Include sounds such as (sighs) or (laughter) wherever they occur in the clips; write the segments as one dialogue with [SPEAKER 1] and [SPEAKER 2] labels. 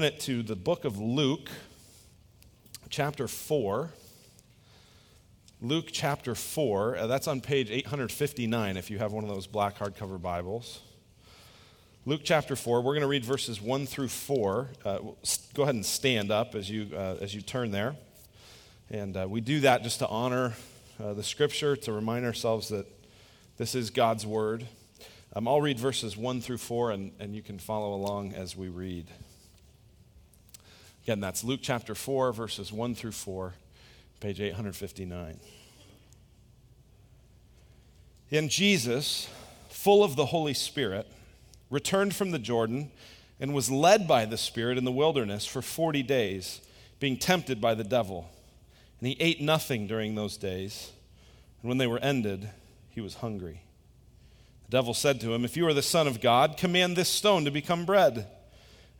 [SPEAKER 1] it to the book of Luke, chapter 4. Luke chapter 4, uh, that's on page 859 if you have one of those black hardcover Bibles. Luke chapter 4, we're going to read verses 1 through 4. Uh, go ahead and stand up as you, uh, as you turn there. And uh, we do that just to honor uh, the scripture, to remind ourselves that this is God's word. Um, I'll read verses 1 through 4, and, and you can follow along as we read. Again, that's Luke chapter 4, verses 1 through 4, page 859. And Jesus, full of the Holy Spirit, returned from the Jordan and was led by the Spirit in the wilderness for 40 days, being tempted by the devil. And he ate nothing during those days. And when they were ended, he was hungry. The devil said to him, If you are the Son of God, command this stone to become bread.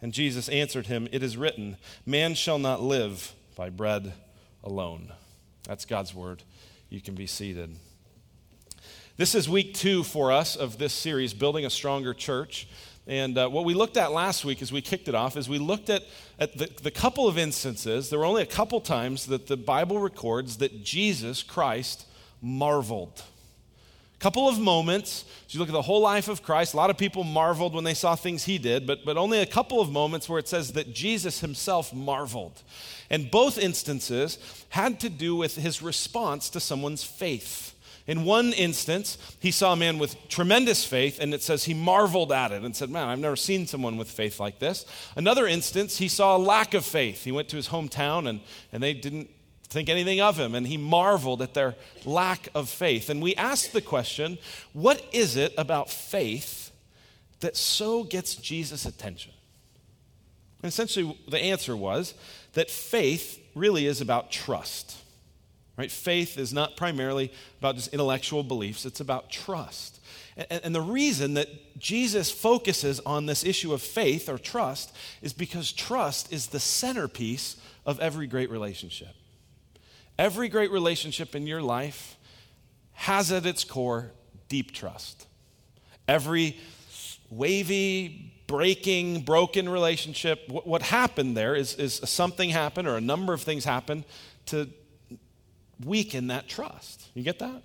[SPEAKER 1] And Jesus answered him, It is written, Man shall not live by bread alone. That's God's word. You can be seated. This is week two for us of this series, Building a Stronger Church. And uh, what we looked at last week as we kicked it off is we looked at, at the, the couple of instances, there were only a couple times that the Bible records that Jesus Christ marveled couple of moments. As you look at the whole life of christ a lot of people marveled when they saw things he did but, but only a couple of moments where it says that jesus himself marveled. And both instances had to do with his response to someone's faith. In one instance he saw a man with tremendous faith and it says he marveled at it and said man i've never seen someone with faith like this. Another instance he saw a lack of faith. He went to his hometown and, and they didn't think anything of him, and he marveled at their lack of faith. And we asked the question what is it about faith that so gets Jesus' attention? And essentially, the answer was that faith really is about trust. Right? Faith is not primarily about just intellectual beliefs, it's about trust. And, and the reason that Jesus focuses on this issue of faith or trust is because trust is the centerpiece of every great relationship. Every great relationship in your life has at its core deep trust. Every wavy, breaking, broken relationship, what happened there is, is something happened or a number of things happened to weaken that trust. You get that?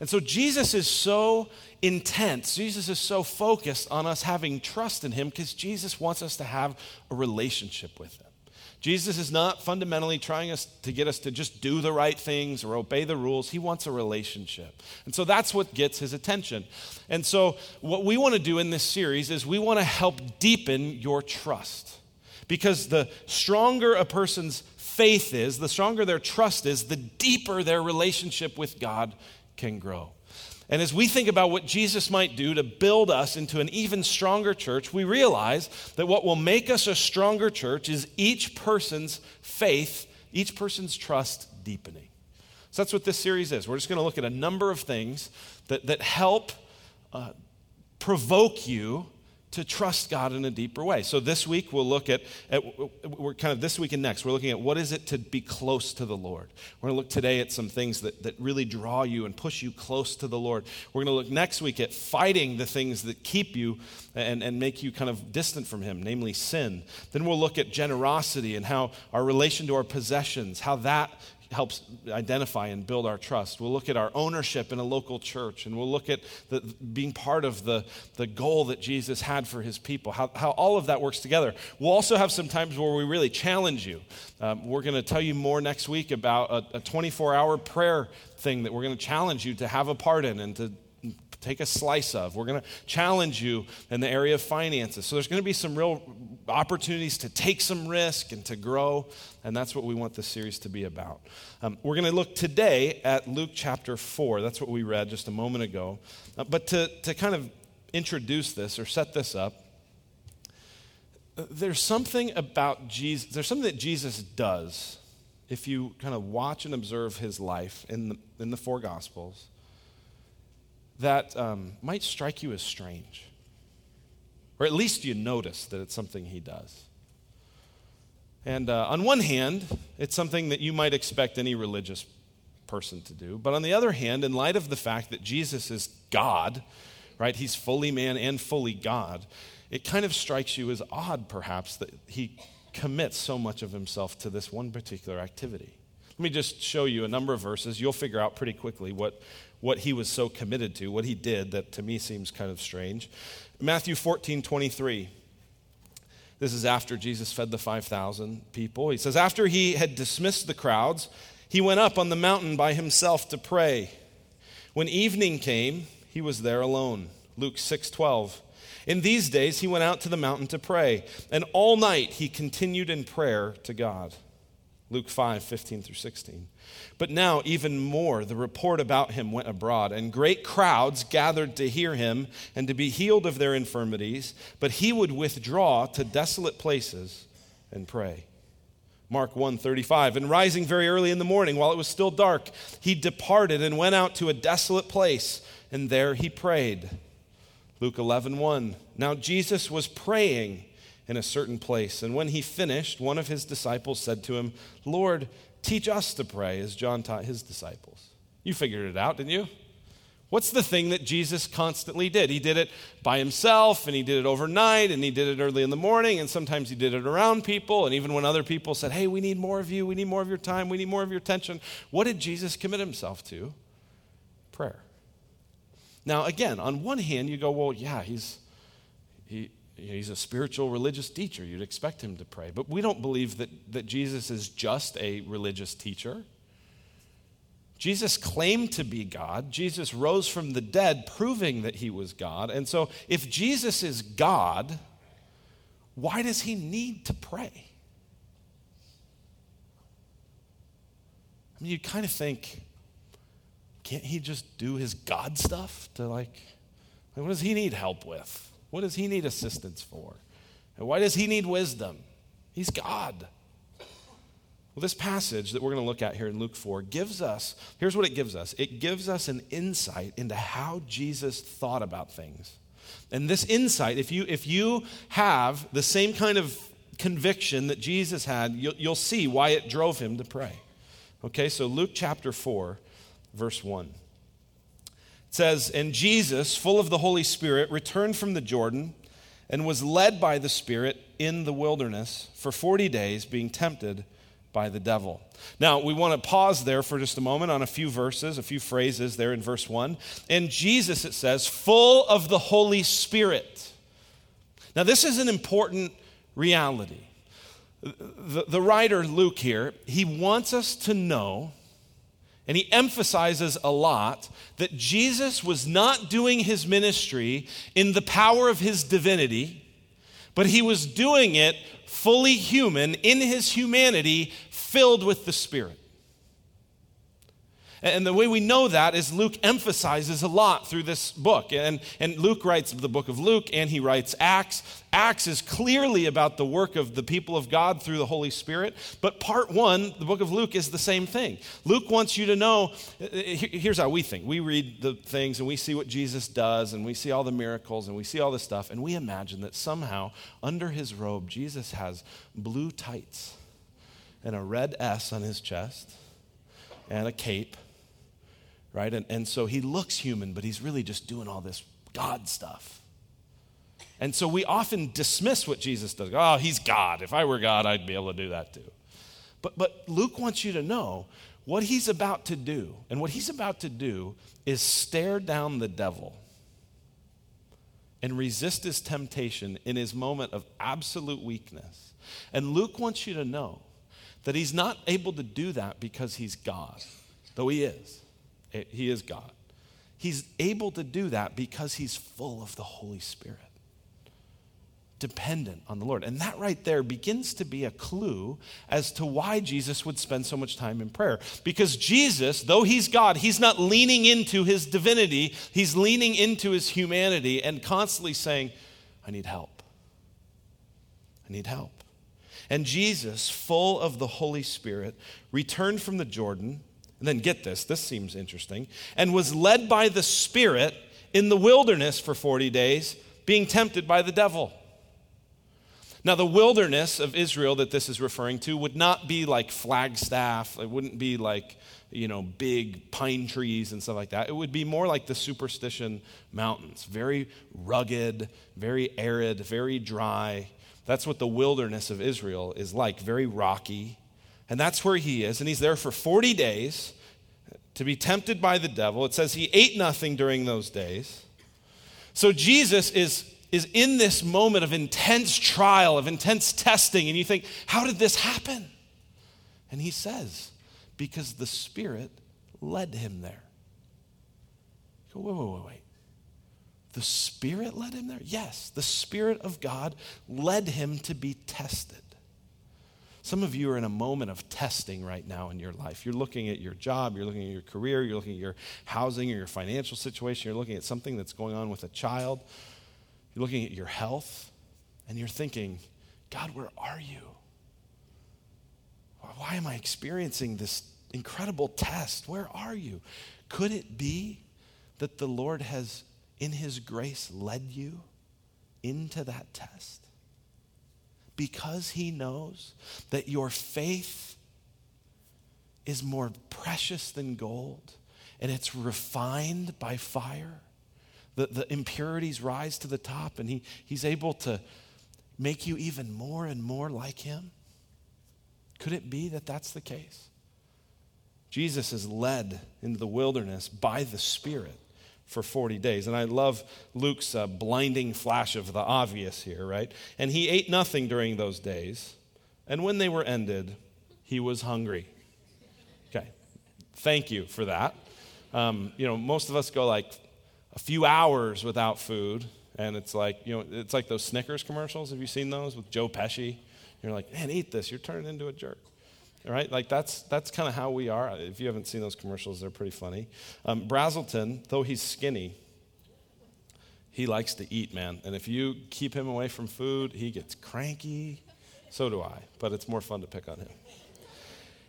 [SPEAKER 1] And so Jesus is so intense, Jesus is so focused on us having trust in him because Jesus wants us to have a relationship with him. Jesus is not fundamentally trying us to get us to just do the right things or obey the rules. He wants a relationship. And so that's what gets his attention. And so what we want to do in this series is we want to help deepen your trust. Because the stronger a person's faith is, the stronger their trust is, the deeper their relationship with God can grow. And as we think about what Jesus might do to build us into an even stronger church, we realize that what will make us a stronger church is each person's faith, each person's trust deepening. So that's what this series is. We're just going to look at a number of things that, that help uh, provoke you to trust God in a deeper way. So this week we'll look at, at, we're kind of this week and next, we're looking at what is it to be close to the Lord. We're going to look today at some things that, that really draw you and push you close to the Lord. We're going to look next week at fighting the things that keep you and, and make you kind of distant from Him, namely sin. Then we'll look at generosity and how our relation to our possessions, how that helps identify and build our trust. We'll look at our ownership in a local church, and we'll look at the, being part of the, the goal that Jesus had for his people, how, how all of that works together. We'll also have some times where we really challenge you. Um, we're going to tell you more next week about a 24 hour prayer thing that we're going to challenge you to have a part in and to take a slice of. We're going to challenge you in the area of finances. So there's going to be some real opportunities to take some risk and to grow, and that's what we want this series to be about. Um, we're going to look today at Luke chapter 4. That's what we read just a moment ago. Uh, but to, to kind of introduce this or set this up, there's something about Jesus, there's something that Jesus does if you kind of watch and observe his life in the, in the four Gospels that um, might strike you as strange. Or at least you notice that it's something he does. And uh, on one hand, it's something that you might expect any religious person to do. But on the other hand, in light of the fact that Jesus is God, right, he's fully man and fully God, it kind of strikes you as odd, perhaps, that he commits so much of himself to this one particular activity? Let me just show you a number of verses. You'll figure out pretty quickly what, what he was so committed to, what he did that to me seems kind of strange. Matthew 14, 23. This is after Jesus fed the 5,000 people. He says, After he had dismissed the crowds, he went up on the mountain by himself to pray. When evening came, he was there alone. Luke 6, 12. In these days, he went out to the mountain to pray, and all night he continued in prayer to God. Luke 5, 15 through 16. But now, even more, the report about him went abroad, and great crowds gathered to hear him and to be healed of their infirmities. But he would withdraw to desolate places and pray. Mark 1 35. And rising very early in the morning, while it was still dark, he departed and went out to a desolate place, and there he prayed. Luke 11 1. Now Jesus was praying in a certain place. And when he finished, one of his disciples said to him, Lord, teach us to pray as John taught his disciples. You figured it out, didn't you? What's the thing that Jesus constantly did? He did it by himself, and he did it overnight, and he did it early in the morning, and sometimes he did it around people. And even when other people said, Hey, we need more of you, we need more of your time, we need more of your attention, what did Jesus commit himself to? Prayer. Now, again, on one hand, you go, Well, yeah, he's, he, he's a spiritual religious teacher. You'd expect him to pray. But we don't believe that, that Jesus is just a religious teacher. Jesus claimed to be God. Jesus rose from the dead, proving that he was God. And so, if Jesus is God, why does he need to pray? I mean, you kind of think, can't he just do his God stuff to like, what does he need help with? What does he need assistance for? And why does he need wisdom? He's God. Well, this passage that we're going to look at here in Luke 4 gives us, here's what it gives us it gives us an insight into how Jesus thought about things. And this insight, if you, if you have the same kind of conviction that Jesus had, you'll, you'll see why it drove him to pray. Okay, so Luke chapter 4, verse 1 says, And Jesus, full of the Holy Spirit, returned from the Jordan and was led by the Spirit in the wilderness for 40 days, being tempted by the devil. Now, we want to pause there for just a moment on a few verses, a few phrases there in verse 1. And Jesus, it says, full of the Holy Spirit. Now, this is an important reality. The, the writer Luke here, he wants us to know and he emphasizes a lot that Jesus was not doing his ministry in the power of his divinity, but he was doing it fully human in his humanity, filled with the Spirit. And the way we know that is Luke emphasizes a lot through this book. And, and Luke writes the book of Luke and he writes Acts. Acts is clearly about the work of the people of God through the Holy Spirit. But part one, the book of Luke, is the same thing. Luke wants you to know here's how we think. We read the things and we see what Jesus does and we see all the miracles and we see all this stuff and we imagine that somehow under his robe, Jesus has blue tights and a red S on his chest and a cape right? And, and so he looks human, but he's really just doing all this God stuff. And so we often dismiss what Jesus does. Oh, he's God. If I were God, I'd be able to do that too. But, but Luke wants you to know what he's about to do. And what he's about to do is stare down the devil and resist his temptation in his moment of absolute weakness. And Luke wants you to know that he's not able to do that because he's God, though he is. Eh, he is God. He's able to do that because he's full of the Holy Spirit, dependent on the Lord. And that right there begins to be a clue as to why Jesus would spend so much time in prayer. Because Jesus, though he's God, he's not leaning into his divinity, he's leaning into his humanity and constantly saying, I need help. I need help. And Jesus, full of the Holy Spirit, returned from the Jordan and then get this, this seems interesting, and was led by the Spirit in the wilderness for 40 days, being tempted by the devil. Now, the wilderness of Israel that this is referring to would not be like Flagstaff. It wouldn't be like, you know, big pine trees and stuff like that. It would be more like the Superstition Mountains very rugged, very arid, very dry. That's what the wilderness of Israel is like, very rocky. And that's where he is. And he's there for 40 days to be tempted by the devil. It says he ate nothing during those days. So Jesus is, is in this moment of intense trial, of intense testing. And you think, how did this happen? And he says, because the Spirit led him there. Go, wait, wait, wait, wait. The Spirit led him there? Yes, the Spirit of God led him to be tested. Some of you are in a moment of testing right now in your life. You're looking at your job, you're looking at your career, you're looking at your housing or your financial situation, you're looking at something that's going on with a child, you're looking at your health, and you're thinking, God, where are you? Why am I experiencing this incredible test? Where are you? Could it be that the Lord has, in His grace, led you into that test? Because he knows that your faith is more precious than gold and it's refined by fire. The, the impurities rise to the top, and he, he's able to make you even more and more like him. Could it be that that's the case? Jesus is led into the wilderness by the Spirit for 40 days. And I love Luke's uh, blinding flash of the obvious here, right? And he ate nothing during those days. And when they were ended, he was hungry. Okay. Thank you for that. Um, you know, most of us go like a few hours without food. And it's like, you know, it's like those Snickers commercials. Have you seen those with Joe Pesci? You're like, man, eat this. You're turning into a jerk right? Like that's that's kind of how we are. If you haven't seen those commercials, they're pretty funny. Um, Brazelton, though he's skinny, he likes to eat, man. And if you keep him away from food, he gets cranky. So do I, but it's more fun to pick on him.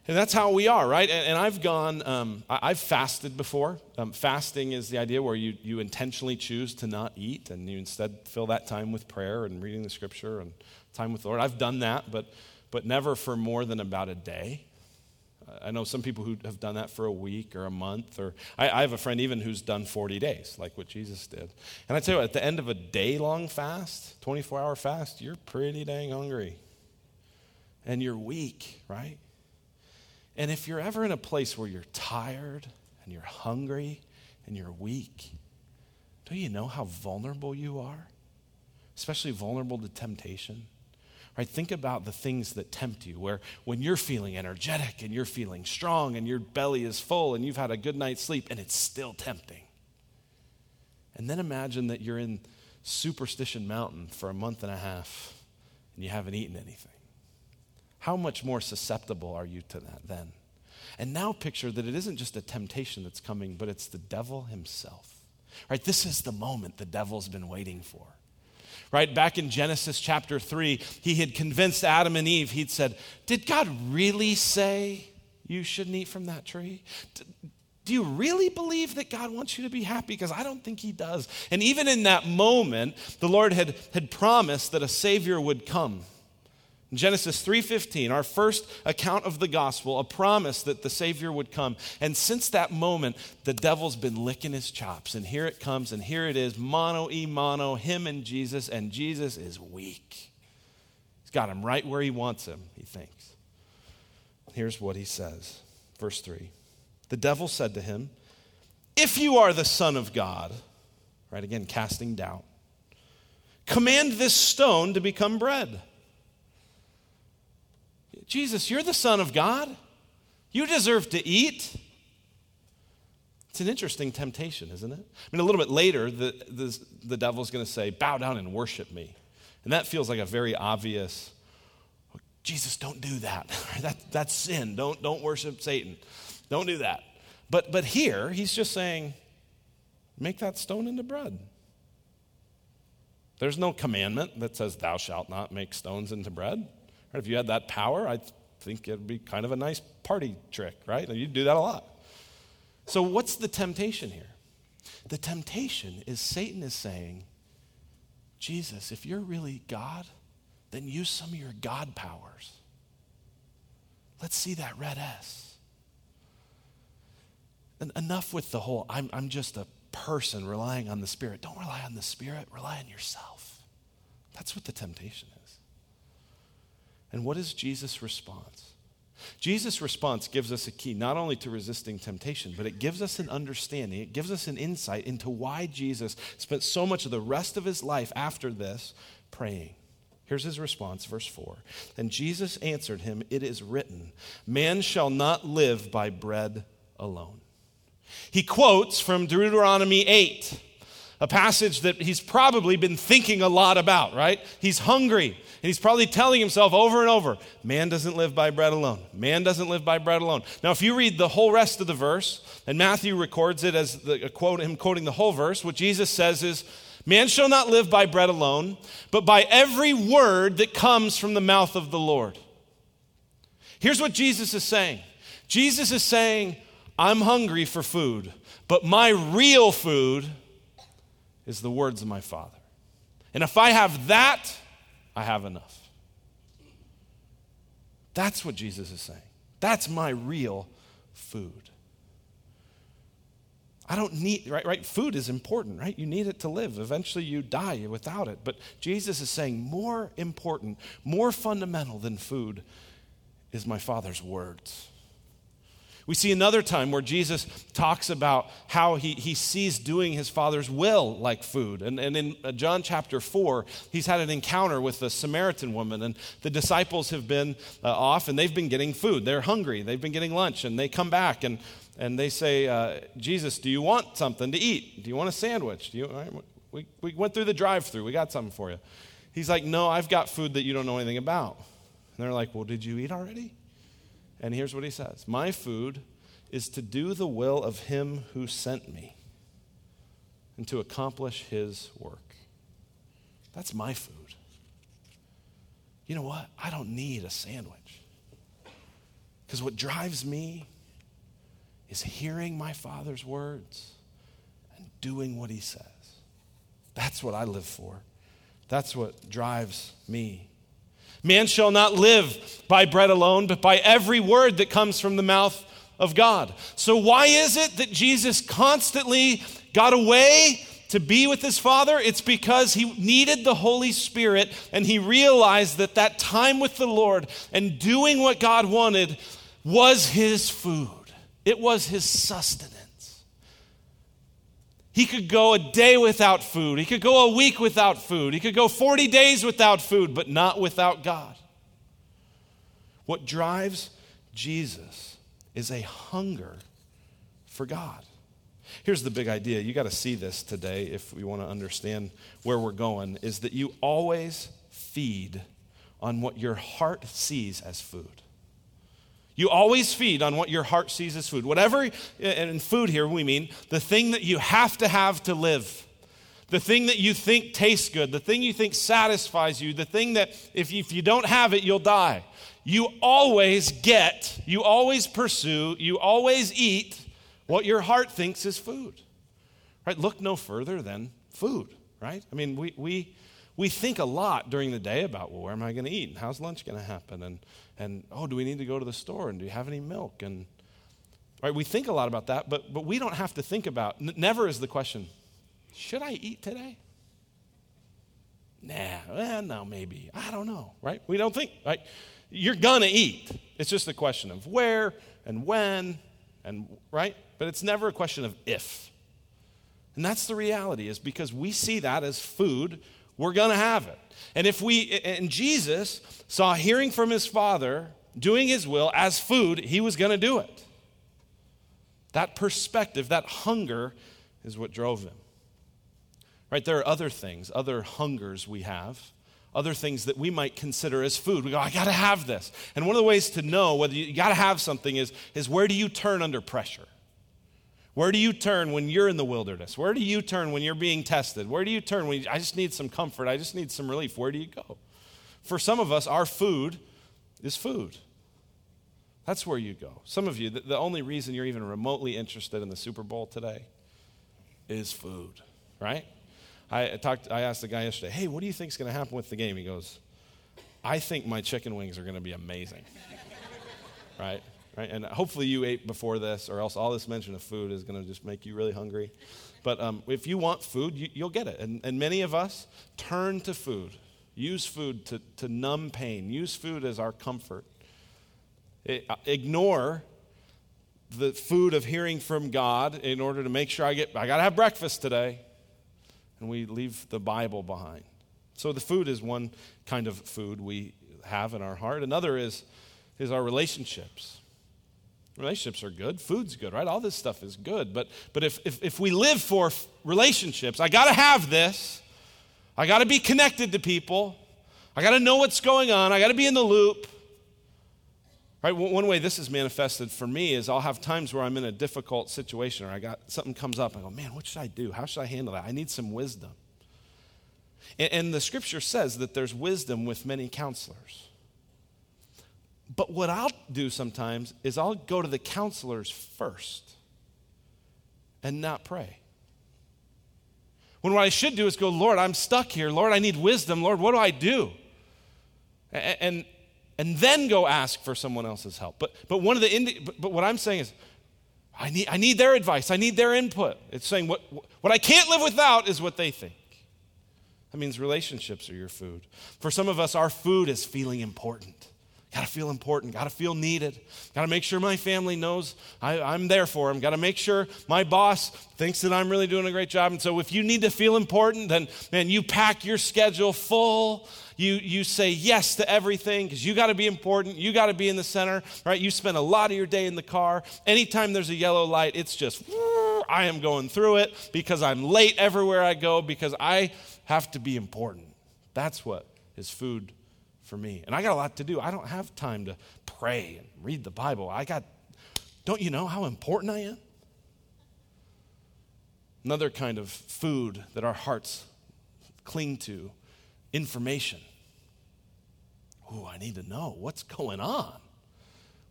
[SPEAKER 1] And that's how we are, right? And, and I've gone, um, I, have fasted before. Um, fasting is the idea where you, you intentionally choose to not eat and you instead fill that time with prayer and reading the scripture and time with the Lord. I've done that, but but never for more than about a day. I know some people who have done that for a week or a month, or I, I, have a friend even who's done 40 days, like what Jesus did. And I tell you what, at the end of a day long fast, 24 hour fast, you're pretty dang hungry. And you're weak, right? And if you're ever in a place where you're tired and you're hungry and you're weak, don't you know how vulnerable you are? Especially vulnerable to temptation. Right? Think about the things that tempt you, where when you're feeling energetic and you're feeling strong and your belly is full and you've had a good night's sleep and it's still tempting. And then imagine that you're in Superstition Mountain for a month and a half and you haven't eaten anything. How much more susceptible are you to that then? And now picture that it isn't just a temptation that's coming, but it's the devil himself. Right? This is the moment the devil's been waiting for right? Back in Genesis chapter 3, he had convinced Adam and Eve, he'd said, Did God really say you shouldn't eat from that tree? Do you really believe that God wants you to be happy? Because I don't think He does. And even in that moment, the Lord had, had promised that a Savior would come. Genesis 3:15, our first account of the gospel, a promise that the savior would come. And since that moment, the devil's been licking his chops and here it comes and here it is, mono e mono, him and Jesus and Jesus is weak. He's got him right where he wants him, he thinks. Here's what he says. Verse 3. The devil said to him, "If you are the son of God," right again casting doubt, "command this stone to become bread." Jesus, you're the Son of God. You deserve to eat. It's an interesting temptation, isn't it? I mean, a little bit later, the, the, the devil's going to say, Bow down and worship me. And that feels like a very obvious, Jesus, don't do that. (laughs) that that's sin. Don't, don't worship Satan. Don't do that. But, but here, he's just saying, Make that stone into bread. There's no commandment that says, Thou shalt not make stones into bread. If you had that power, I think it'd be kind of a nice party trick, right? You'd do that a lot. So, what's the temptation here? The temptation is Satan is saying, Jesus, if you're really God, then use some of your God powers. Let's see that red S. And enough with the whole, I'm, I'm just a person relying on the Spirit. Don't rely on the Spirit, rely on yourself. That's what the temptation is. And what is Jesus' response? Jesus' response gives us a key not only to resisting temptation, but it gives us an understanding, it gives us an insight into why Jesus spent so much of the rest of his life after this praying. Here's his response, verse 4. And Jesus answered him, It is written, Man shall not live by bread alone. He quotes from Deuteronomy 8 a passage that he's probably been thinking a lot about, right? He's hungry, and he's probably telling himself over and over man doesn't live by bread alone. Man doesn't live by bread alone. Now, if you read the whole rest of the verse, and Matthew records it as the, quote, him quoting the whole verse, what Jesus says is, Man shall not live by bread alone, but by every word that comes from the mouth of the Lord. Here's what Jesus is saying Jesus is saying, I'm hungry for food, but my real food is the words of my Father. And if I have that, I have enough. That's what Jesus is saying. That's my real food. I don't need, right, right? Food is important, right? You need it to live. Eventually you die without it. But Jesus is saying more important, more fundamental than food is my Father's words. We see another time where Jesus talks about how he, he sees doing his Father's will like food. And, and in John chapter 4, he's had an encounter with a Samaritan woman, and the disciples have been uh, off and they've been getting food. They're hungry, they've been getting lunch, and they come back and, and they say, uh, Jesus, do you want something to eat? Do you want a sandwich? Do you, we, we went through the drive through, we got something for you. He's like, No, I've got food that you don't know anything about. And they're like, Well, did you eat already? And here's what he says My food is to do the will of him who sent me and to accomplish his work. That's my food. You know what? I don't need a sandwich. Because what drives me is hearing my Father's words and doing what he says. That's what I live for. That's what drives me. Man shall not live by bread alone, but by every word that comes from the mouth of God. So, why is it that Jesus constantly got away to be with his Father? It's because he needed the Holy Spirit and he realized that that time with the Lord and doing what God wanted was his food, it was his sustenance. He could go a day without food. He could go a week without food. He could go 40 days without food, but not without God. What drives Jesus is a hunger for God. Here's the big idea. You got to see this today if we want to understand where we're going is that you always feed on what your heart sees as food. You always feed on what your heart sees as food. Whatever, and food here we mean the thing that you have to have to live, the thing that you think tastes good, the thing you think satisfies you, the thing that if you, if you don't have it, you'll die. You always get, you always pursue, you always eat what your heart thinks is food. Right? Look no further than food, right? I mean, we, we, we think a lot during the day about, well, where am I going to eat? And how's lunch going to happen? And, and, oh, do we need to go to the store? And do you have any milk? And, right, we think a lot about that, but, but we don't have to think about, n- never is the question, should I eat today? Nah, eh, no, maybe. I don't know, right? We don't think, right? You're going to eat. It's just a question of where and when and, right? But it's never a question of if. And that's the reality, is because we see that as food we're going to have it. And if we, and Jesus saw hearing from his Father, doing his will as food, he was going to do it. That perspective, that hunger is what drove him. Right? There are other things, other hungers we have, other things that we might consider as food. We go, I got to have this. And one of the ways to know whether you got to have something is, is where do you turn under pressure? Where do you turn when you're in the wilderness? Where do you turn when you're being tested? Where do you turn when you, I just need some comfort? I just need some relief. Where do you go? For some of us, our food is food. That's where you go. Some of you, the, the only reason you're even remotely interested in the Super Bowl today is food, right? I talked. I asked the guy yesterday, "Hey, what do you think is going to happen with the game?" He goes, "I think my chicken wings are going to be amazing." (laughs) right? Right? And hopefully you ate before this, or else all this mention of food is going to just make you really hungry. But um, if you want food, you, will get it. And, and many of us turn to food Use food to, to numb pain. Use food as our comfort. It, uh, ignore the food of hearing from God in order to make sure I get, I got to have breakfast today. And we leave the Bible behind. So the food is one kind of food we have in our heart. Another is, is our relationships. Relationships are good. Food's good, right? All this stuff is good. But, but if, if, if we live for relationships, I got to have this. I got to be connected to people. I got to know what's going on. I got to be in the loop. Right? One way this is manifested for me is I'll have times where I'm in a difficult situation or I got something comes up. I go, man, what should I do? How should I handle that? I need some wisdom. And, and the scripture says that there's wisdom with many counselors. But what I'll do sometimes is I'll go to the counselors first and not pray. When what I should do is go, Lord, I'm stuck here. Lord, I need wisdom. Lord, what do I do? And, and then go ask for someone else's help. But, but, one of the indi- but, but what I'm saying is, I need, I need their advice. I need their input. It's saying what, what I can't live without is what they think. That means relationships are your food. For some of us, our food is feeling important. Got to feel important. Got to feel needed. Got to make sure my family knows I, am there for them. Got to make sure my boss thinks that I'm really doing a great job. And so, if you need to feel important, then man, you pack your schedule full. You you say yes to everything because you got to be important. You got to be in the center, right? You spend a lot of your day in the car. Anytime there's a yellow light, it's just I am going through it because I'm late everywhere I go because I have to be important. That's what is food for me. And I got a lot to do. I don't have time to pray and read the Bible. I got, don't you know how important I am? Another kind of food that our hearts cling to information. Oh, I need to know what's going on.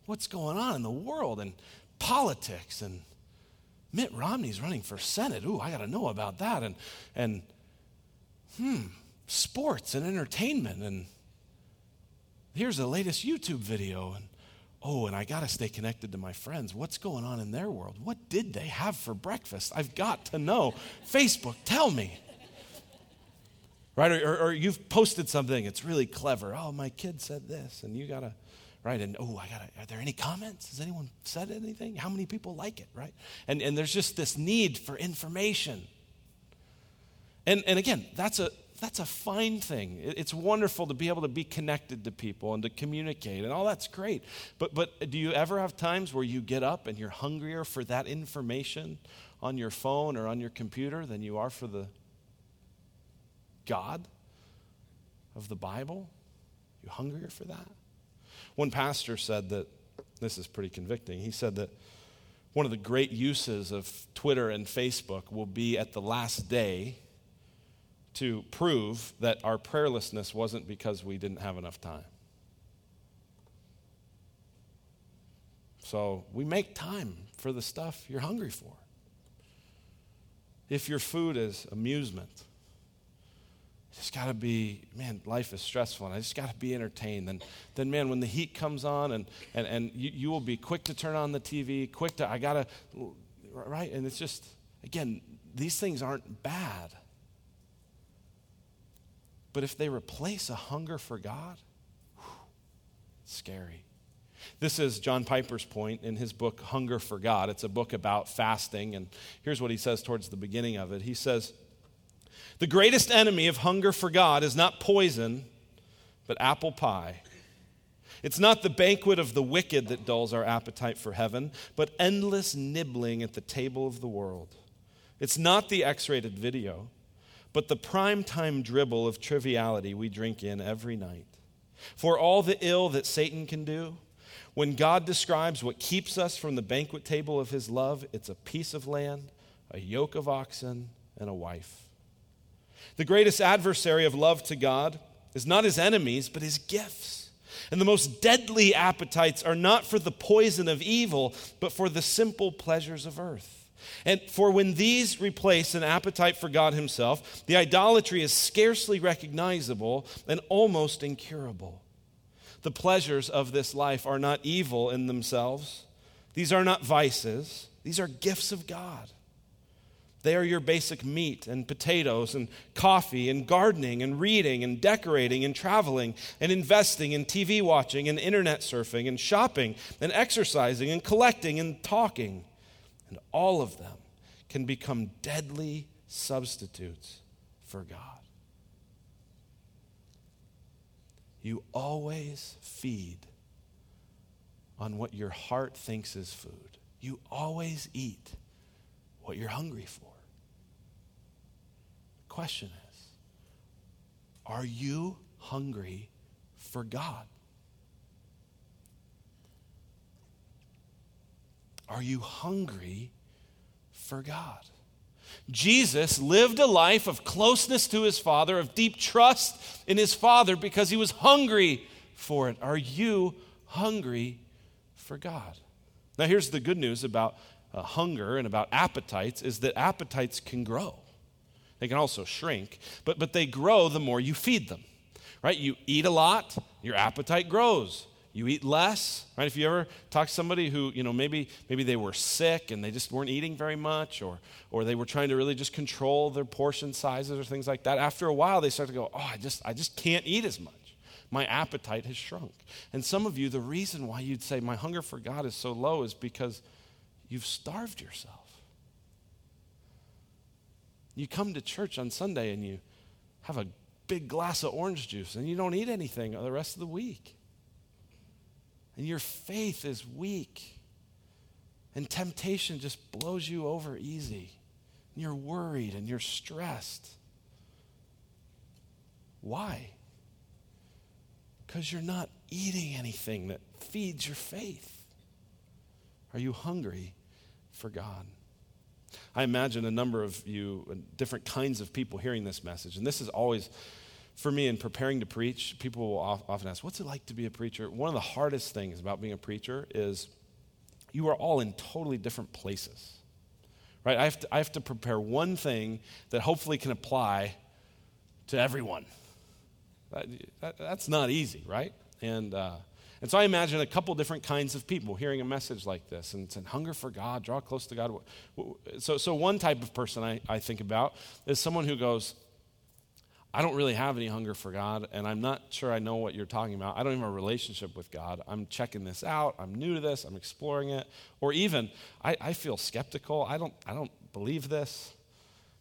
[SPEAKER 1] What's going on in the world and politics and Mitt Romney's running for Senate. Ooh, I got to know about that. And, and hmm, sports and entertainment and here's the latest YouTube video. And oh, and I got to stay connected to my friends. What's going on in their world? What did they have for breakfast? I've got to know. Facebook, tell me. Right? Or, or, you've posted something, it's really clever. Oh, my kid said this, and you got to, right? And oh, I got to, are there any comments? Has anyone said anything? How many people like it, right? And, and there's just this need for information. And, and again, that's a, that's a fine thing. It's wonderful to be able to be connected to people and to communicate, and all that's great. But, but do you ever have times where you get up and you're hungrier for that information on your phone or on your computer than you are for the God of the Bible? You hungrier for that? One pastor said that, this is pretty convicting. He said that one of the great uses of Twitter and Facebook will be at the last day to prove that our prayerlessness wasn't because we didn't have enough time. So we make time for the stuff you're hungry for. If your food is amusement, just got to be, man, life is stressful and I just got to be entertained. Then, then, man, when the heat comes on and, and, and you, you will be quick to turn on the TV, quick to, I got to, right? And it's just, again, these things aren't bad. But if they replace a hunger for God, whew, scary. This is John Piper's point in his book, Hunger for God. It's a book about fasting. And here's what he says towards the beginning of it He says, The greatest enemy of hunger for God is not poison, but apple pie. It's not the banquet of the wicked that dulls our appetite for heaven, but endless nibbling at the table of the world. It's not the X rated video but the prime-time dribble of triviality we drink in every night. For all the ill that Satan can do, when God describes what keeps us from the banquet table of his love, it's a piece of land, a yoke of oxen, and a wife. The greatest adversary of love to God is not his enemies, but his gifts. And the most deadly appetites are not for the poison of evil, but for the simple pleasures of earth. And for when these replace an appetite for God Himself, the idolatry is scarcely recognizable and almost incurable. The pleasures of this life are not evil in themselves, these are not vices, these are gifts of God. They are your basic meat and potatoes and coffee and gardening and reading and decorating and traveling and investing and TV watching and internet surfing and shopping and exercising and collecting and talking. And all of them can become deadly substitutes for God. You always feed on what your heart thinks is food. You always eat what you're hungry for. The Question is Are you hungry for God? Are you hungry for God? Jesus lived a life of closeness to his Father, of deep trust in his Father because he was hungry for it. Are you hungry for God? Now, here's the good news about uh, hunger and about appetites is that appetites can grow. They can also shrink, but, but they grow the more you feed them, right? You eat a lot, your appetite grows. You eat less, right? If you ever talk to somebody who, you know, maybe, maybe they were sick and they just weren't eating very much, or, or they were trying to really just control their portion sizes or things like that, after a while they start to go, oh, I just, I just can't eat as much. My appetite has shrunk. And some of you, the reason why you'd say my hunger for God is so low is because you've starved yourself. You come to church on Sunday and you have a big glass of orange juice and you don't eat anything the rest of the week. And your faith is weak. And temptation just blows you over easy. And you're worried and you're stressed. Why? Because you're not eating anything that feeds your faith. Are you hungry for God? I imagine a number of you, different kinds of people hearing this message. And this is always, for me, in preparing to preach, people will often ask, What's it like to be a preacher? One of the hardest things about being a preacher is you are all in totally different places. Right? I have to, I have to prepare one thing that hopefully can apply to everyone. That, that, that's not easy, right? And, uh, and so I imagine a couple different kinds of people hearing a message like this and saying, hunger for God, draw close to God. So, so one type of person I, I think about is someone who goes, I don't really have any hunger for God, and I'm not sure I know what you're talking about. I don't even have a relationship with God. I'm checking this out. I'm new to this. I'm exploring it. Or even, I, I feel skeptical. I don't, I don't believe this.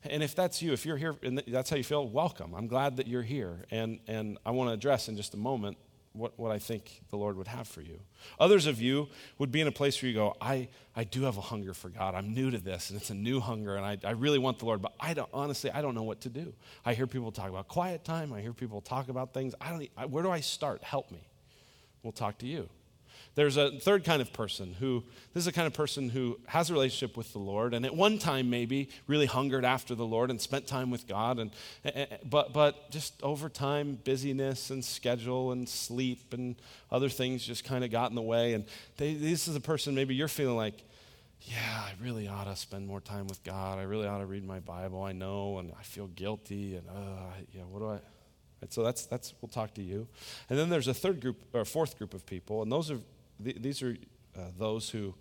[SPEAKER 1] And if that's you, if you're here and that's how you feel, welcome. I'm glad that you're here. And, and I want to address in just a moment what, what I think the Lord would have for you. Others of you would be in a place where you go, I, I do have a hunger for God. I'm new to this, and it's a new hunger, and I, I really want the Lord, but I don't, honestly, I don't know what to do. I hear people talk about quiet time. I hear people talk about things. I don't, I, where do I start? Help me. We'll talk to you. There's a third kind of person who, this is a kind of person who has a relationship with the Lord and at one time maybe really hungered after the Lord and spent time with God. And, eh, eh, eh, but, but just over time, busyness and schedule and sleep and other things just kind of got in the way. And they, this is a person maybe you're feeling like, yeah, I really ought to spend more time with God. I really ought to read my Bible. I know, and I feel guilty. And, uh, yeah, what do I, and so that's, that's, we'll talk to you. And then there's a third group, or fourth group of people, and those are these are uh, those who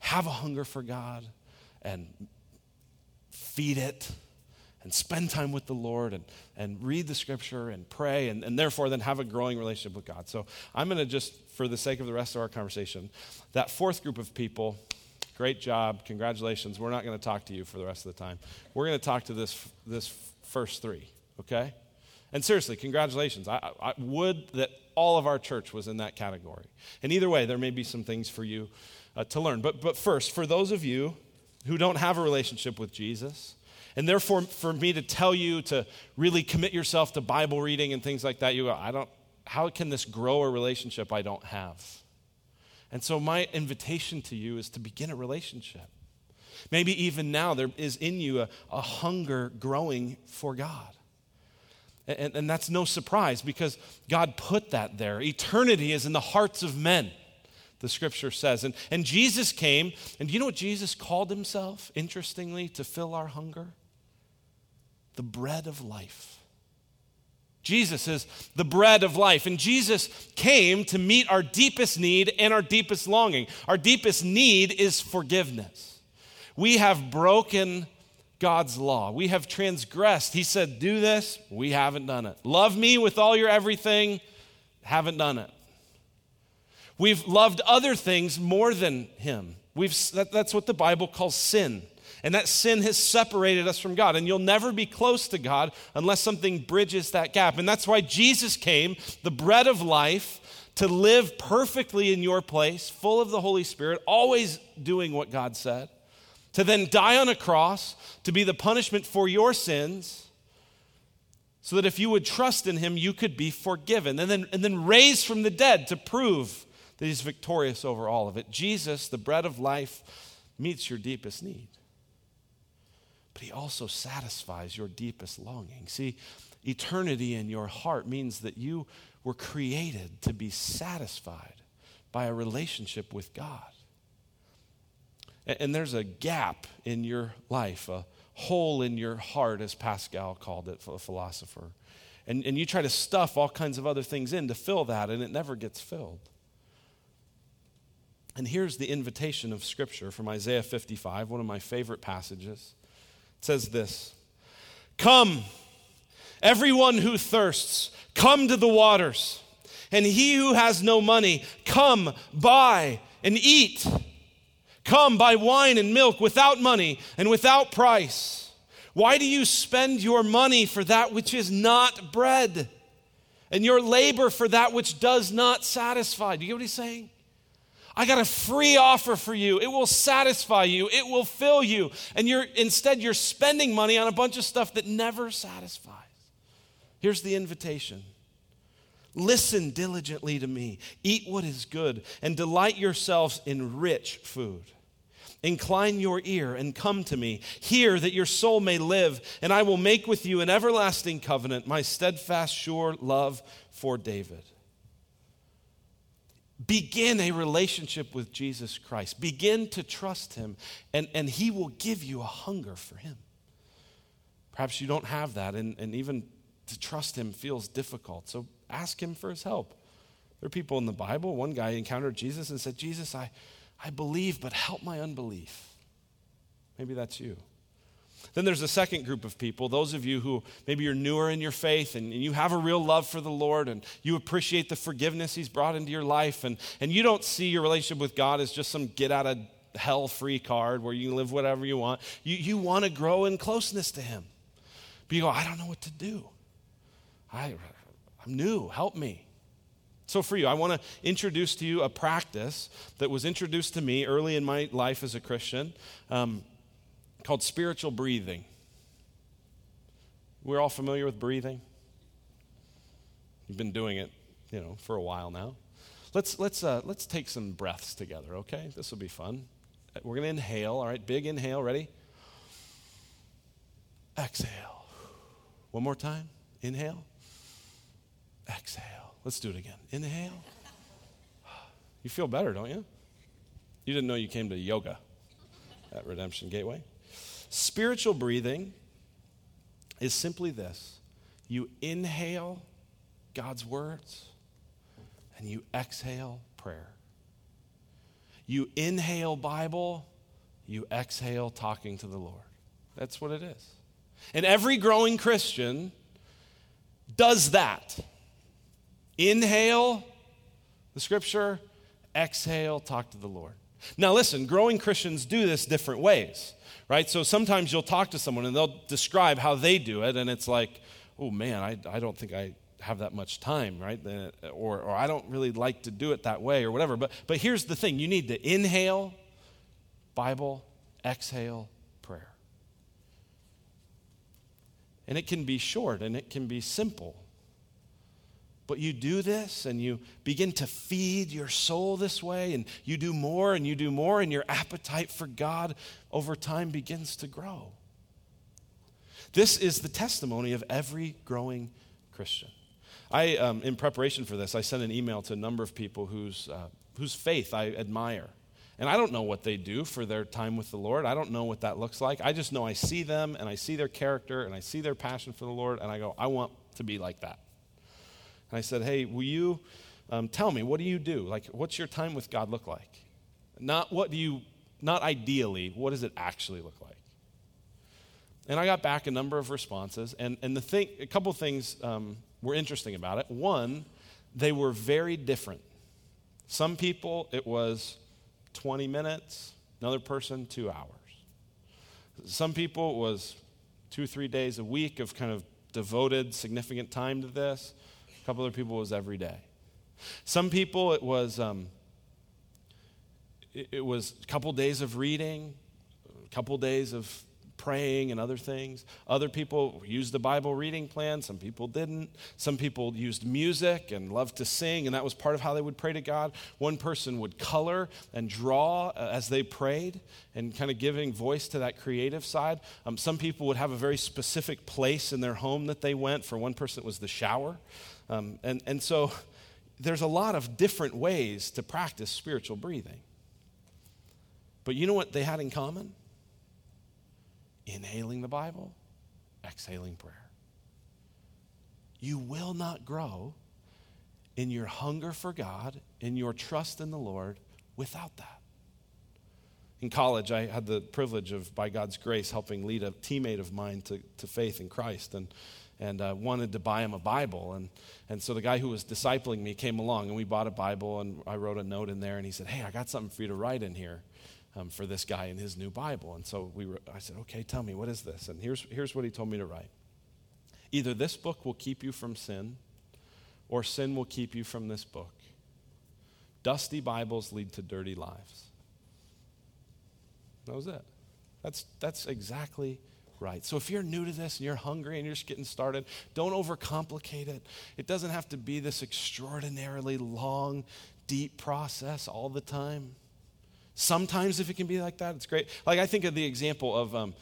[SPEAKER 1] have a hunger for God and feed it and spend time with the Lord and, and read the scripture and pray and, and therefore then have a growing relationship with God. So I'm going to just, for the sake of the rest of our conversation, that fourth group of people, great job, congratulations. We're not going to talk to you for the rest of the time. We're going to talk to this, this first three, okay? And seriously, congratulations. I, I, would that all of our church was in that category. And either way, there may be some things for you uh, to learn. But, but first, for those of you who don't have a relationship with Jesus, and therefore for me to tell you to really commit yourself to Bible reading and things like that, you go, I don't, how can this grow a relationship I don't have? And so my invitation to you is to begin a relationship. Maybe even now there is in you a, a hunger growing for God. And, and that's no surprise because God put that there. Eternity is in the hearts of men, the scripture says. And, and Jesus came, and do you know what Jesus called himself, interestingly, to fill our hunger? The bread of life. Jesus is the bread of life. And Jesus came to meet our deepest need and our deepest longing. Our deepest need is forgiveness. We have broken God's law. We have transgressed. He said, Do this, we haven't done it. Love me with all your everything, haven't done it. We've loved other things more than Him. We've, that, that's what the Bible calls sin. And that sin has separated us from God. And you'll never be close to God unless something bridges that gap. And that's why Jesus came, the bread of life, to live perfectly in your place, full of the Holy Spirit, always doing what God said, to then die on a cross to be the punishment for your sins so that if you would trust in him, you could be forgiven. And then, and then raised from the dead to prove that he's victorious over all of it. Jesus, the bread of life, meets your deepest need. But he also satisfies your deepest longing. See, eternity in your heart means that you were created to be satisfied by a relationship with God. And there's a gap in your life, a hole in your heart, as Pascal called it, a philosopher. And, and you try to stuff all kinds of other things in to fill that, and it never gets filled. And here's the invitation of Scripture from Isaiah 55, one of my favorite passages. It says this Come, everyone who thirsts, come to the waters. And he who has no money, come, buy and eat. Come, buy wine and milk without money and without price. Why do you spend your money for that which is not bread, and your labor for that which does not satisfy? Do you get what he's saying? I got a free offer for you. It will satisfy you. It will fill you. And you're instead you're spending money on a bunch of stuff that never satisfies. Here's the invitation. Listen diligently to me. Eat what is good and delight yourselves in rich food. Incline your ear and come to me. Hear that your soul may live, and I will make with you an everlasting covenant, my steadfast, sure love for David. Begin a relationship with Jesus Christ. Begin to trust Him, and, and He will give you a hunger for Him. Perhaps you don't have that, and, and even to trust Him feels difficult. So ask Him for His help. There are people in the Bible. One guy encountered Jesus and said, Jesus, I, I believe, but help my unbelief. Maybe that's you. Then there's a second group of people, those of you who maybe you're newer in your faith and, and, you have a real love for the Lord and you appreciate the forgiveness He's brought into your life, and, and you don't see your relationship with God as just some get out of hell free card where you can live whatever you want. You, you want to grow in closeness to Him. But you go, I don't know what to do. I, I'm new, help me. So, for you, I want to introduce to you a practice that was introduced to me early in my life as a Christian. Um, called spiritual breathing. We're all familiar with breathing. You've been doing it, you know, for a while now. Let's let's uh, let's take some breaths together, okay? This will be fun. We're gonna inhale. All right, big inhale. Ready? Exhale. One more time. Inhale. Exhale. Let's do it again. Inhale. (sighs) You feel better, don't you? You didn't know you came to yoga at Redemption Gateway. Spiritual breathing is simply this you inhale God's words and you exhale prayer. You inhale Bible, you exhale talking to the Lord. That's what it is. And every growing Christian does that. Inhale the scripture, exhale, talk to the Lord. Now, listen, growing Christians do this different ways right? So sometimes you'll talk to someone and they'll describe how they do it, and it's like, oh man, I, I don't think I have that much time, right? Or, or I don't really like to do it that way or whatever. But, but here's the thing you need to inhale, Bible, exhale, prayer. And it can be short and it can be simple. But you do this and you begin to feed your soul this way, and you do more and you do more, and your appetite for God over time begins to grow. This is the testimony of every growing Christian. I, um, in preparation for this, I sent an email to a number of people whose, uh, whose faith I admire. And I don't know what they do for their time with the Lord. I don't know what that looks like. I just know I see them and I see their character and I see their passion for the Lord, and I go, I want to be like that. And I said, Hey, will you um, tell me, what do you do? Like, what's your time with God look like? Not what do you, not ideally, what does it actually look like? and I got back a number of responses. And, and the thing, a couple things um, were interesting about it. One, they were very different. Some people, it was 20 minutes, another person, two hours. Some people, it was two, three days a week of kind of devoted, significant time to this. Couple other people, was every day. Some people, it was, um, it, it was a couple days of reading, a couple days of praying and other things. Other people used the Bible reading plan, some people didn't. Some people used music and loved to sing, and that was part of how they would pray to God. One person would color and draw uh, as they prayed and kind of giving voice to that creative side. Um, some people would have a very specific place in their home that they went. For one person, it was the shower. Um, and, and so there's a lot of different ways to practice spiritual breathing. But you know what they had in common? Inhaling the Bible, exhaling prayer. You will not grow in your hunger for God, in your trust in the Lord, without that. In college, I had the privilege of, by God's grace, helping lead a teammate of mine to, to faith in Christ and, and uh, wanted to buy him a Bible. And, and so the guy who was discipling me came along and we bought a Bible and I wrote a note in there and he said, Hey, I got something for you to write in here um, for this guy in his new Bible. And so we were, I said, okay, tell me, what is this? And here's, here's what he told me to write Either this book will keep you from sin, or sin will keep you from this book. Dusty Bibles lead to dirty lives. That was it. That's, that's exactly right. So if you're new to this and you're hungry and you're just getting started, don't overcomplicate it. It doesn't have to be this extraordinarily long, deep process all the time. Sometimes, if it can be like that, it's great. Like, I think of the example of um,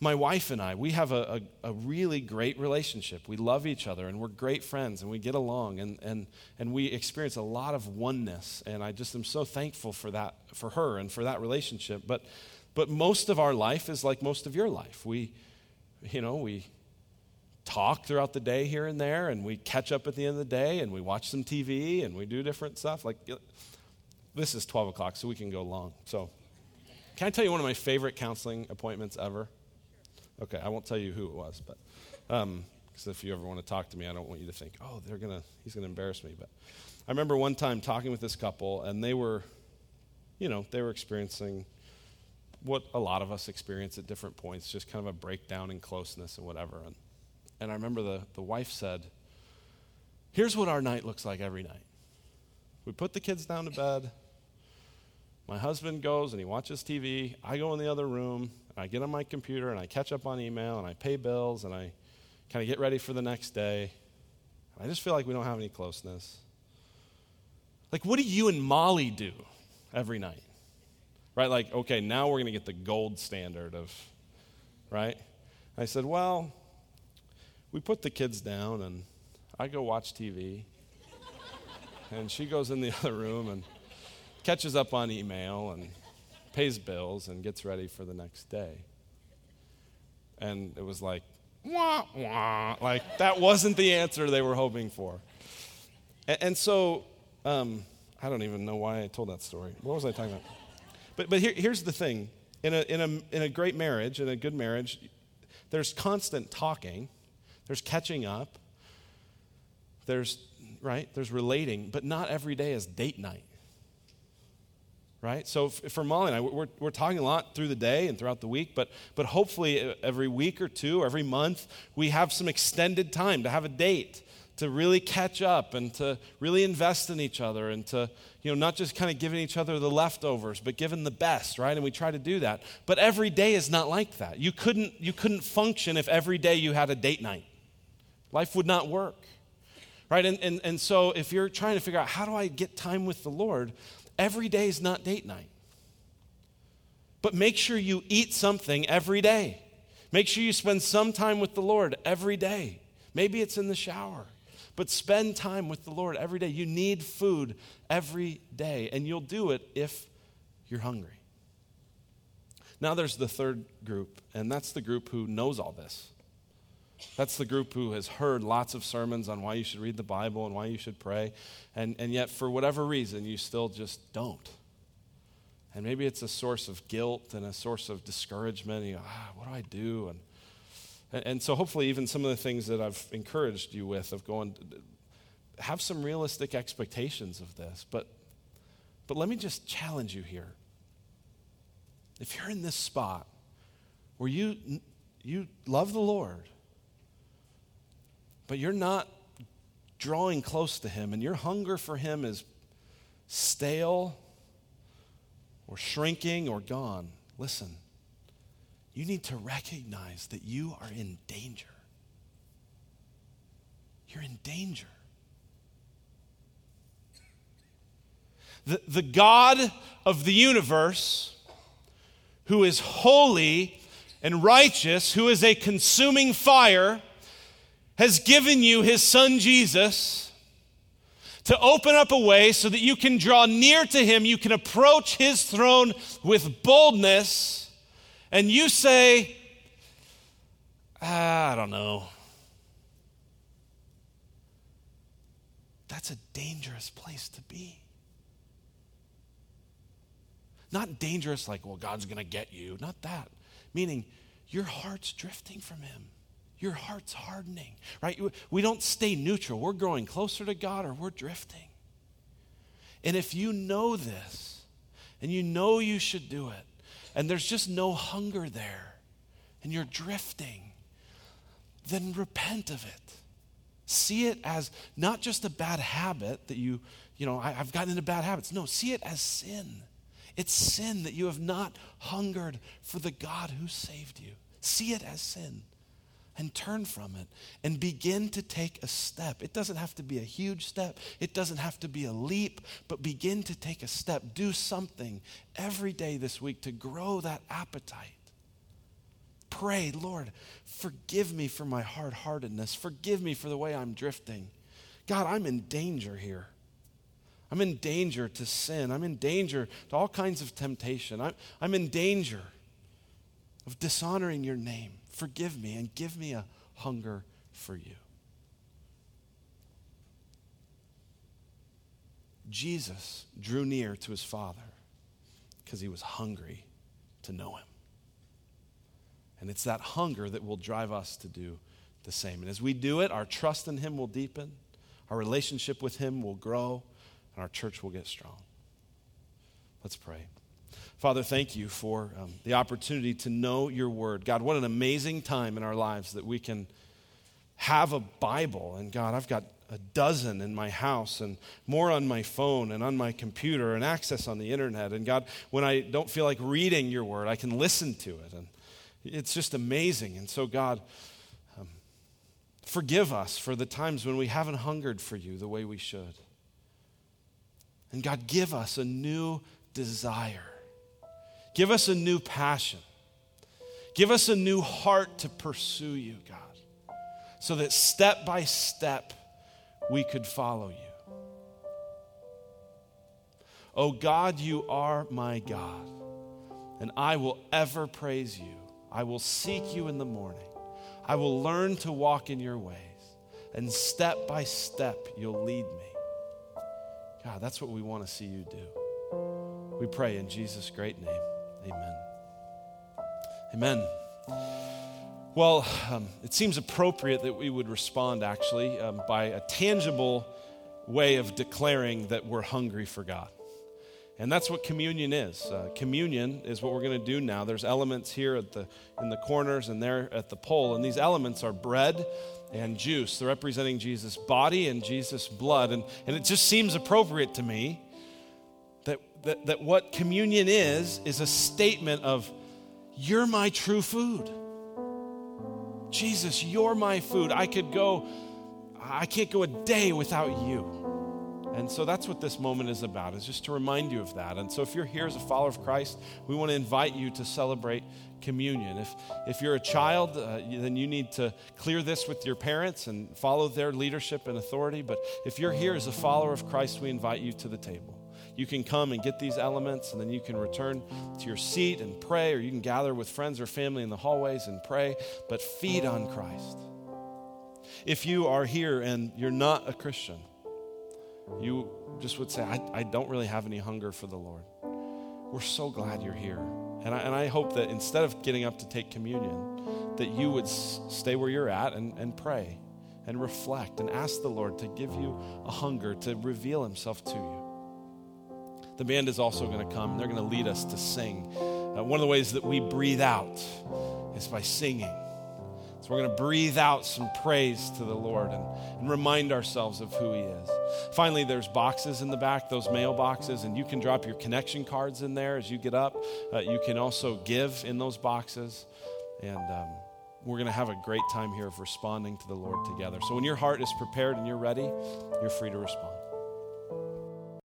[SPEAKER 1] my wife and I. We have a, a, a, really great relationship. We love each other, and we're great friends, and we get along, and, and, and we experience a lot of oneness. And I just am so thankful for that, for her, and for that relationship. But, but most of our life is like most of your life. We, you know, we talk throughout the day here and there, and we catch up at the end of the day, and we watch some TV, and we do different stuff. Like, this is 12 o'clock, so we can go long. So, can I tell you one of my favorite counseling appointments ever? Okay, I won't tell you who it was, but because um, if you ever want to talk to me, I don't want you to think, oh, they're gonna, he's gonna embarrass me. But I remember one time talking with this couple, and they were, you know, they were experiencing what a lot of us experience at different points, just kind of a breakdown in closeness and whatever. And, and I remember the, the wife said, Here's what our night looks like every night. We put the kids down to bed, my husband goes and he watches TV. I go in the other room, I get on my computer and I catch up on email and I pay bills and I kind of get ready for the next day. I just feel like we don't have any closeness. Like, what do you and Molly do every night? Right? Like, okay, now we're going to get the gold standard of, right? I said, well, we put the kids down and I go watch TV. and she goes in the (laughs) other room and catches up on email and pays bills and gets ready for the next day. And it was like, wah, wah. Like, that wasn't the answer they were hoping for. And, and so, um, I don't even know why I told that story. What was I talking about? But, but here, here's the thing in a, in, a, in a great marriage, in a good marriage, there's constant talking, there's catching up, there's, right, there's relating, but not every day is date night right? So for Molly and I, we're, we're talking a lot through the day and throughout the week, but, but hopefully every week or two, every month, we have some extended time to have a date, to really catch up and to really invest in each other and to, you know, not just kind of giving each other the leftovers, but giving the best, right? And we try to do that. But every day is not like that. You couldn't, you couldn't function if every day you had a date night. Life would not work right? And, and, and so if you're trying to figure out how do I get time with the Lord, Every day is not date night. But make sure you eat something every day. Make sure you spend some time with the Lord every day. Maybe it's in the shower, but spend time with the Lord every day. You need food every day, and you'll do it if you're hungry. Now there's the third group, and that's the group who knows all this. That's the group who has heard lots of sermons on why you should read the Bible and why you should pray, and, and yet for whatever reason, you still just don't. And maybe it's a source of guilt and a source of discouragement. You go, ah, what do I do? And And, and so, hopefully, even some of the things that I've encouraged you with of going, have some realistic expectations of this. But, but let me just challenge you here. If you're in this spot where you, you love the Lord, but you're not drawing close to Him and your hunger for Him is stale or shrinking or gone, listen, you need to recognize that you are in danger. You're in danger. The, the God of the universe, who is holy and righteous, who is a consuming fire, has given you his son Jesus to open up a way so that you can draw near to him, you can approach his throne with boldness, and you say, ah, I don't know. That's a dangerous place to be. Not dangerous like, well, God's going to get you. Not that. Meaning, your heart's drifting from Him. Your heart's hardening, right? We don't stay neutral. We're growing closer to God or we're drifting. And if you know this and you know you should do it, and there's just no hunger there, and you're drifting, then repent of it. See it as not just a bad habit that you, you know, I, have gotten into bad habits. No, see it as sin. It's sin that you have not hungered for the God who saved you. See it as sin and turn from it and begin to take a step. It doesn't have to be a huge step, it doesn't have to be a leap, but begin to take a step. Do something every day this week to grow that appetite. Pray, Lord, forgive me for my hard heartedness. Forgive me for the way I'm drifting. God, I'm in danger here. I'm in danger to sin. I'm in danger to all kinds of temptation. I'm, I'm in danger of dishonoring your name. Forgive me and give me a hunger for you. Jesus drew near to his Father because he was hungry to know him. And it's that hunger that will drive us to do the same. And as we do it, our trust in him will deepen, our relationship with him will grow and our church will get strong. Let's pray. Father, thank you for um, the opportunity to know your word. God, what an amazing time in our lives that we can have a Bible. And God, I've got a dozen in my house and more on my phone and on my computer and access on the internet. And God, when I don't feel like reading your word, I can listen to it. And it's just amazing. And so, God, um, forgive us for the times when we haven't hungered for you the way we should. And God, give us a new desire. Give us a new passion. Give us a new heart to pursue you, God, so that step by step we could follow you. Oh God, you are my God, and I will ever praise you. I will seek you in the morning. I will learn to walk in your ways, and step by step you'll lead me. God, that's what we want to see you do. We pray in Jesus' great name. Amen. Amen. Well, um, it seems appropriate that we would respond actually um, by a tangible way of declaring that we're hungry for God. And that's what communion is. Uh, communion is what we're going to do now. There's elements here at the, in the corners and there at the pole, and these elements are bread and juice. They're representing Jesus' body and Jesus' blood. And, and it just seems appropriate to me that, that, what communion is, is a statement of, You're my true food. Jesus, you're my food. I could go, I can't go a day without you. And so that's what this moment is about, is just to remind you of that. And so if you're here as a follower of Christ, we want to invite you to celebrate communion. If, if you're a child, uh, then you need to clear this with your parents and follow their leadership and authority. But if you're here as a follower of Christ, we invite you to the table. You can come and get these elements, and then you can return to your seat and pray, or you can gather with friends or family in the hallways and pray, but feed on Christ. If you are here and you're not a Christian, you just would say, I, I don't really have any hunger for the Lord. We're so glad you're here. And I, and I hope that instead of getting up to take communion, that you would s- stay where you're at and, and pray and reflect and ask the Lord to give you a hunger to reveal Himself to you. The band is also going to come. They're going to lead us to sing. Uh, one of the ways that we breathe out is by singing. So we're going to breathe out some praise to the Lord and, and remind ourselves of who He is. Finally, there's boxes in the back, those mailboxes, and you can drop your connection cards in there as you get up. Uh, you can also give in those boxes. And um, we're going to have a great time here of responding to the Lord together. So when your heart is prepared and you're ready, you're free to respond.